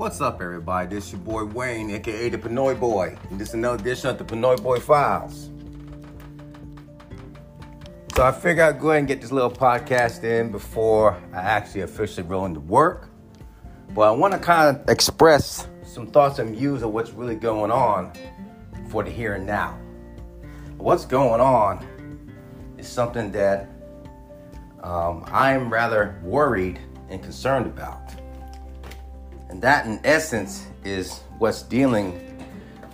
What's up, everybody? This is your boy Wayne, aka the Pinoy Boy, and this is another edition of the Pinoy Boy Files. So I figured I'd go ahead and get this little podcast in before I actually officially roll into work. But I want to kind of express some thoughts and views of what's really going on for the here and now. What's going on is something that um, I'm rather worried and concerned about. And that, in essence, is what's dealing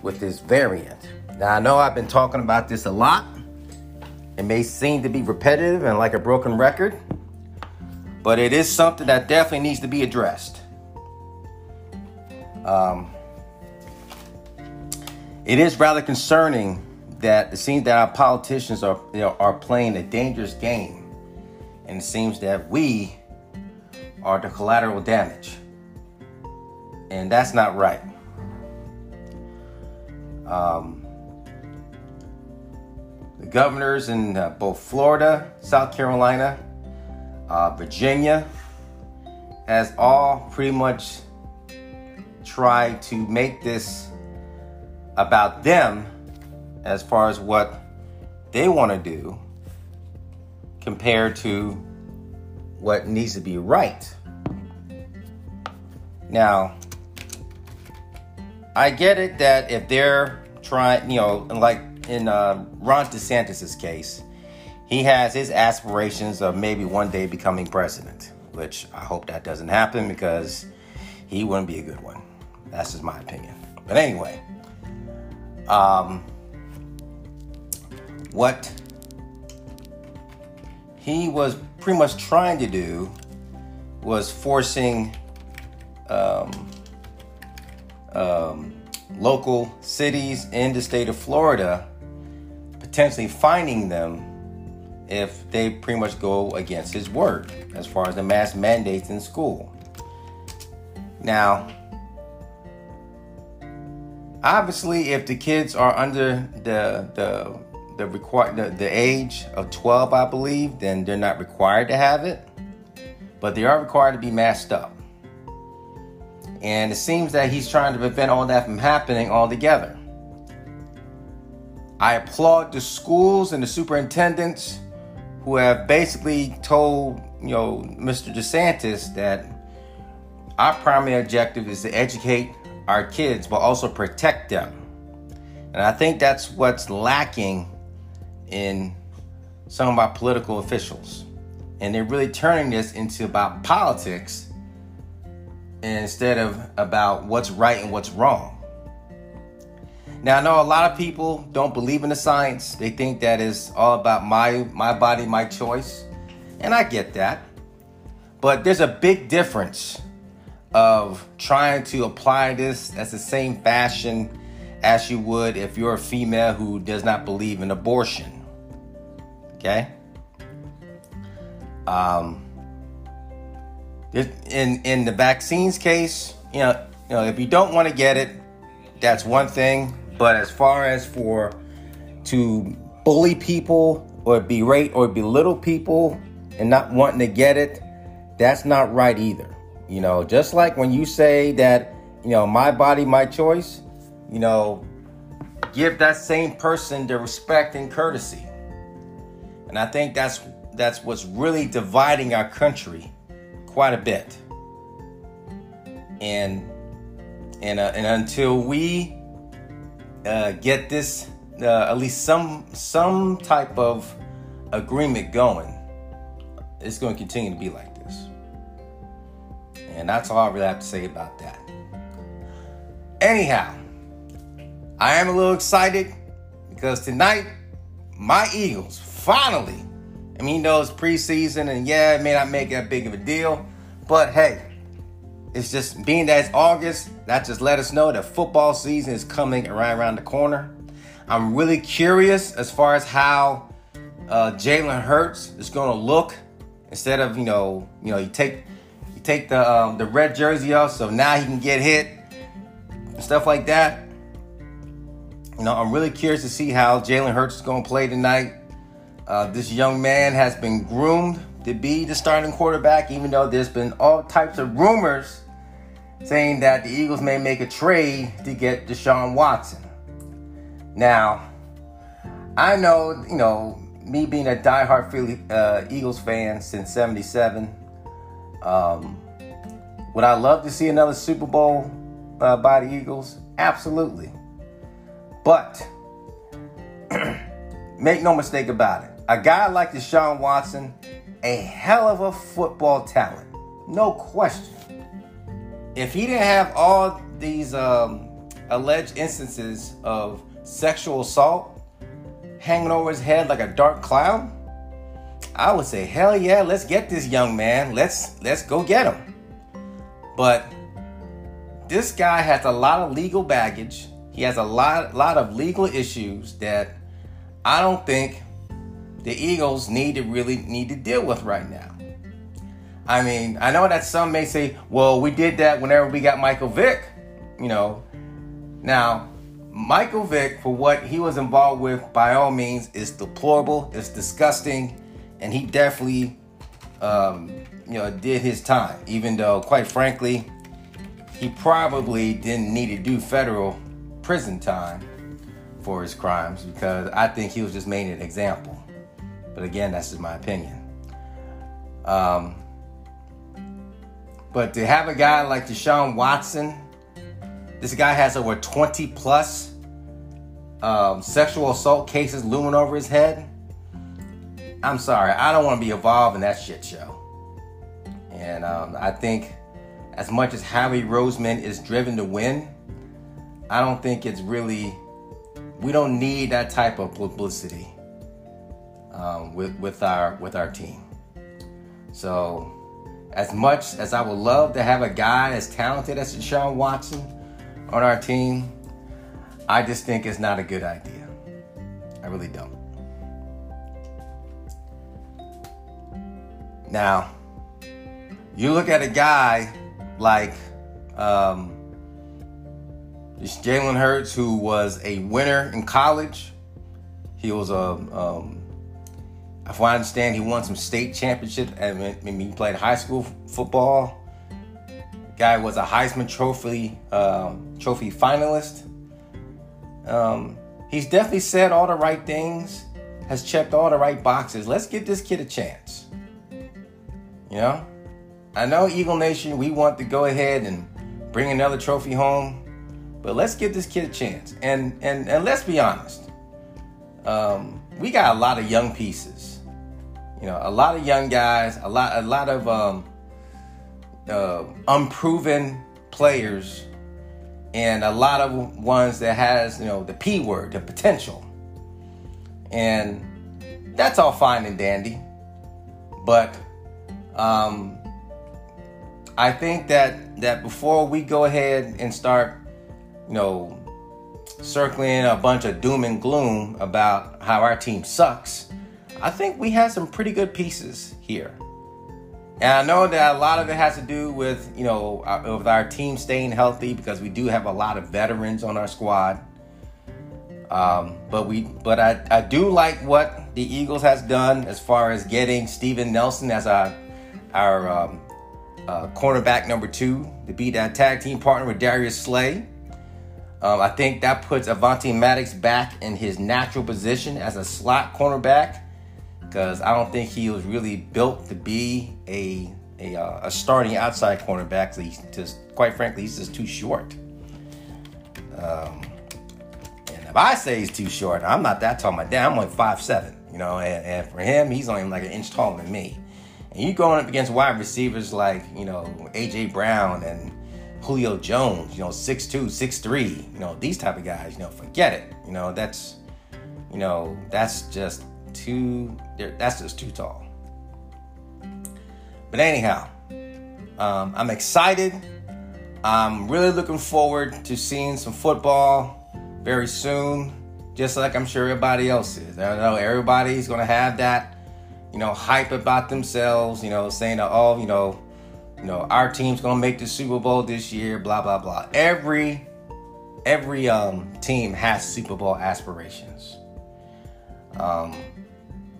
with this variant. Now, I know I've been talking about this a lot. It may seem to be repetitive and like a broken record, but it is something that definitely needs to be addressed. Um, it is rather concerning that it seems that our politicians are you know, are playing a dangerous game, and it seems that we are the collateral damage and that's not right. Um, the governors in uh, both Florida, South Carolina, uh, Virginia, has all pretty much tried to make this about them as far as what they want to do compared to what needs to be right. Now, I get it that if they're trying, you know, like in uh, Ron DeSantis's case, he has his aspirations of maybe one day becoming president, which I hope that doesn't happen because he wouldn't be a good one. That's just my opinion. But anyway, um, what he was pretty much trying to do was forcing um, um, local cities in the state of Florida, potentially fining them if they pretty much go against his word as far as the mask mandates in school. Now, obviously, if the kids are under the the the required the, the age of 12, I believe, then they're not required to have it, but they are required to be masked up. And it seems that he's trying to prevent all that from happening altogether. I applaud the schools and the superintendents who have basically told, you know, Mr. DeSantis that our primary objective is to educate our kids but also protect them. And I think that's what's lacking in some of our political officials. And they're really turning this into about politics instead of about what's right and what's wrong. Now I know a lot of people don't believe in the science. They think that is all about my my body, my choice. And I get that. But there's a big difference of trying to apply this as the same fashion as you would if you're a female who does not believe in abortion. Okay? Um in in the vaccines case, you know, you know, if you don't want to get it, that's one thing. But as far as for to bully people or berate or belittle people and not wanting to get it, that's not right either. You know, just like when you say that, you know, my body, my choice, you know, give that same person the respect and courtesy. And I think that's that's what's really dividing our country quite a bit. And and uh, and until we uh, get this uh, at least some some type of agreement going, it's going to continue to be like this. And that's all I really have to say about that. Anyhow, I am a little excited because tonight my Eagles finally I mean, you know, it's preseason, and yeah, it may not make that big of a deal, but hey, it's just being that it's August, that just let us know that football season is coming right around the corner. I'm really curious as far as how uh, Jalen Hurts is going to look instead of you know, you know, you take you take the um, the red jersey off, so now he can get hit and stuff like that. You know, I'm really curious to see how Jalen Hurts is going to play tonight. Uh, this young man has been groomed to be the starting quarterback, even though there's been all types of rumors saying that the Eagles may make a trade to get Deshaun Watson. Now, I know, you know, me being a diehard Philly uh, Eagles fan since '77. Um, would I love to see another Super Bowl uh, by the Eagles? Absolutely. But make no mistake about it, a guy like Deshaun Watson, a hell of a football talent, no question. If he didn't have all these um, alleged instances of sexual assault hanging over his head like a dark cloud, I would say, hell yeah, let's get this young man. Let's let's go get him. But this guy has a lot of legal baggage. He has a lot lot of legal issues that I don't think the Eagles need to really need to deal with right now. I mean, I know that some may say, well, we did that whenever we got Michael Vick, you know. Now, Michael Vick, for what he was involved with, by all means, is deplorable, it's disgusting, and he definitely, um, you know, did his time. Even though, quite frankly, he probably didn't need to do federal prison time for his crimes because I think he was just made an example. But again, that's just my opinion. Um, but to have a guy like Deshaun Watson this guy has over 20 plus um, sexual assault cases looming over his head. I'm sorry, I don't want to be involved in that shit show. And um, I think, as much as Howie Roseman is driven to win, I don't think it's really. We don't need that type of publicity um, with with our with our team. So, as much as I would love to have a guy as talented as Deshaun Watson on our team, I just think it's not a good idea. I really don't. Now, you look at a guy like um, Jalen Hurts, who was a winner in college. He was a, um, if I understand, he won some state championships. and when he played high school football. Guy was a Heisman Trophy um, trophy finalist. Um, he's definitely said all the right things, has checked all the right boxes. Let's give this kid a chance. You know, I know Eagle Nation, we want to go ahead and bring another trophy home, but let's give this kid a chance. And and and let's be honest, um, we got a lot of young pieces. You know, a lot of young guys, a lot a lot of um, uh, unproven players and a lot of ones that has you know the p word the potential. And that's all fine and dandy. But um, i think that that before we go ahead and start you know circling a bunch of doom and gloom about how our team sucks i think we have some pretty good pieces here and I know that a lot of it has to do with, you know, our, with our team staying healthy because we do have a lot of veterans on our squad. Um, but we, but I, I do like what the Eagles has done as far as getting Steven Nelson as our our um, uh, cornerback number two to be that tag team partner with Darius Slay. Um, I think that puts Avonte Maddox back in his natural position as a slot cornerback because I don't think he was really built to be a a, uh, a starting outside cornerback. So he's just, quite frankly, he's just too short. Um, and if I say he's too short, I'm not that tall. My dad, I'm like five seven. You know, and, and for him, he's only like an inch taller than me. And you're going up against wide receivers like you know AJ Brown and Julio Jones, you know, 6'2", 6'3", you know, these type of guys, you know, forget it. You know, that's, you know, that's just too, that's just too tall. But anyhow, um, I'm excited. I'm really looking forward to seeing some football very soon, just like I'm sure everybody else is. I know everybody's going to have that, you know, hype about themselves, you know, saying, oh, you know, you know, our team's going to make the Super Bowl this year, blah, blah, blah. Every, every um, team has Super Bowl aspirations. Um,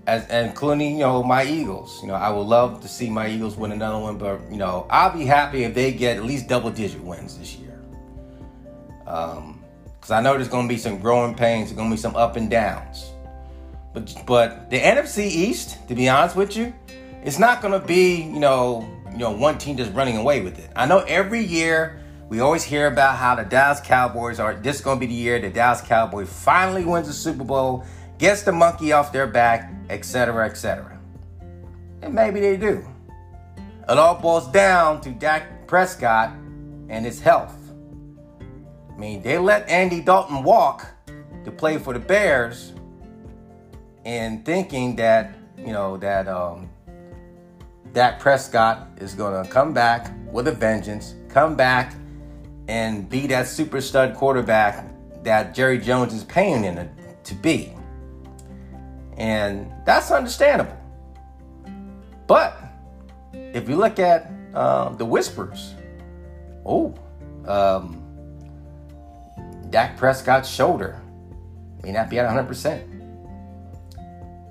as including you know my Eagles. You know, I would love to see my Eagles win another one, but you know, I'll be happy if they get at least double digit wins this year. Um, because I know there's going to be some growing pains, there's going to be some up and downs. But but the NFC East, to be honest with you, it's not going to be you know you know one team just running away with it. I know every year we always hear about how the Dallas Cowboys are. This is going to be the year the Dallas Cowboys finally wins the Super Bowl, gets the monkey off their back, etc., etc. And maybe they do. It all boils down to Dak Prescott and his health. I mean, they let Andy Dalton walk to play for the Bears and thinking that, you know, that um, Dak Prescott is going to come back with a vengeance, come back and be that super stud quarterback that Jerry Jones is paying him to be. And that's understandable. But if you look at uh, the whispers, oh, um, Dak Prescott's shoulder may not be at 100%.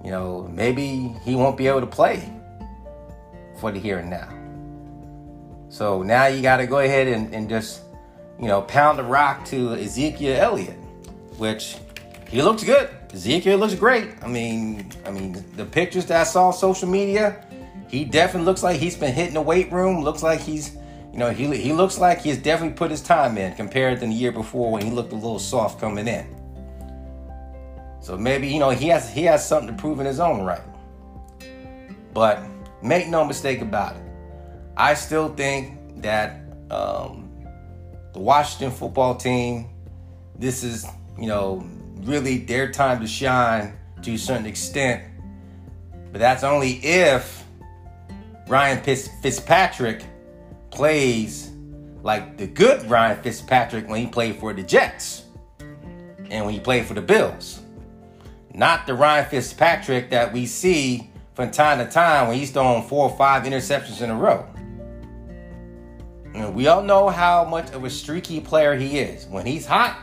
You know, maybe he won't be able to play for the here and now. So now you got to go ahead and, and just, you know, pound the rock to Ezekiel Elliott, which he looks good. Ezekiel looks great. I mean, I mean, the pictures that I saw on social media, he definitely looks like he's been hitting the weight room. Looks like he's you know, he, he looks like he's definitely put his time in compared to the year before when he looked a little soft coming in. So maybe, you know, he has he has something to prove in his own right. But make no mistake about it. I still think that um, the Washington football team, this is, you know, really their time to shine to a certain extent. But that's only if Ryan Fitzpatrick plays like the good Ryan Fitzpatrick when he played for the Jets and when he played for the Bills. Not the Ryan Fitzpatrick that we see from time to time when he's throwing four or five interceptions in a row. we all know how much of a streaky player he is. When he's hot,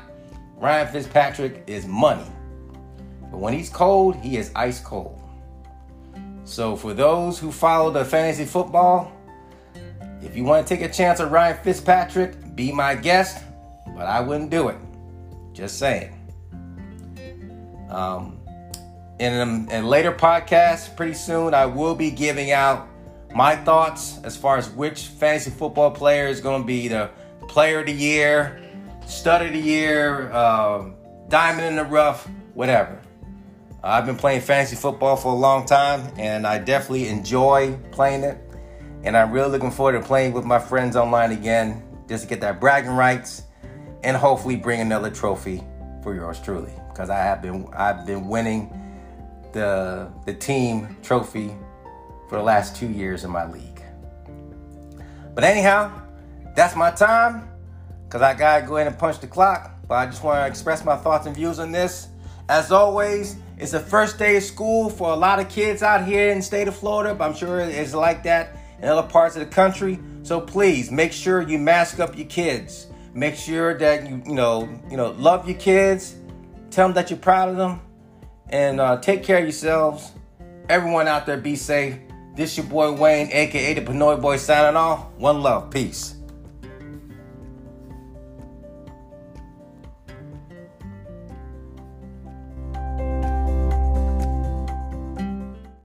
Ryan Fitzpatrick is money. But when he's cold, he is ice cold. So for those who follow the fantasy football, if you want to take a chance on Ryan Fitzpatrick, be my guest, but I wouldn't do it. Just saying. Um, in a, in a later podcast, pretty soon, I will be giving out my thoughts as far as which fantasy football player is going to be the player of the year, stud of the year, uh, diamond in the rough, whatever. I've been playing fantasy football for a long time, and I definitely enjoy playing it. And I'm really looking forward to playing with my friends online again just to get that bragging rights and hopefully bring another trophy for yours truly. Because I have been I've been winning the the team trophy for the last two years in my league. But anyhow, that's my time. Cause I gotta go ahead and punch the clock. But I just want to express my thoughts and views on this. As always, it's the first day of school for a lot of kids out here in the state of Florida, but I'm sure it's like that in other parts of the country. So please make sure you mask up your kids. Make sure that you you know you know love your kids. Tell them that you're proud of them, and uh, take care of yourselves. Everyone out there, be safe. This your boy Wayne, aka the Pinoy Boy, signing off. One love, peace.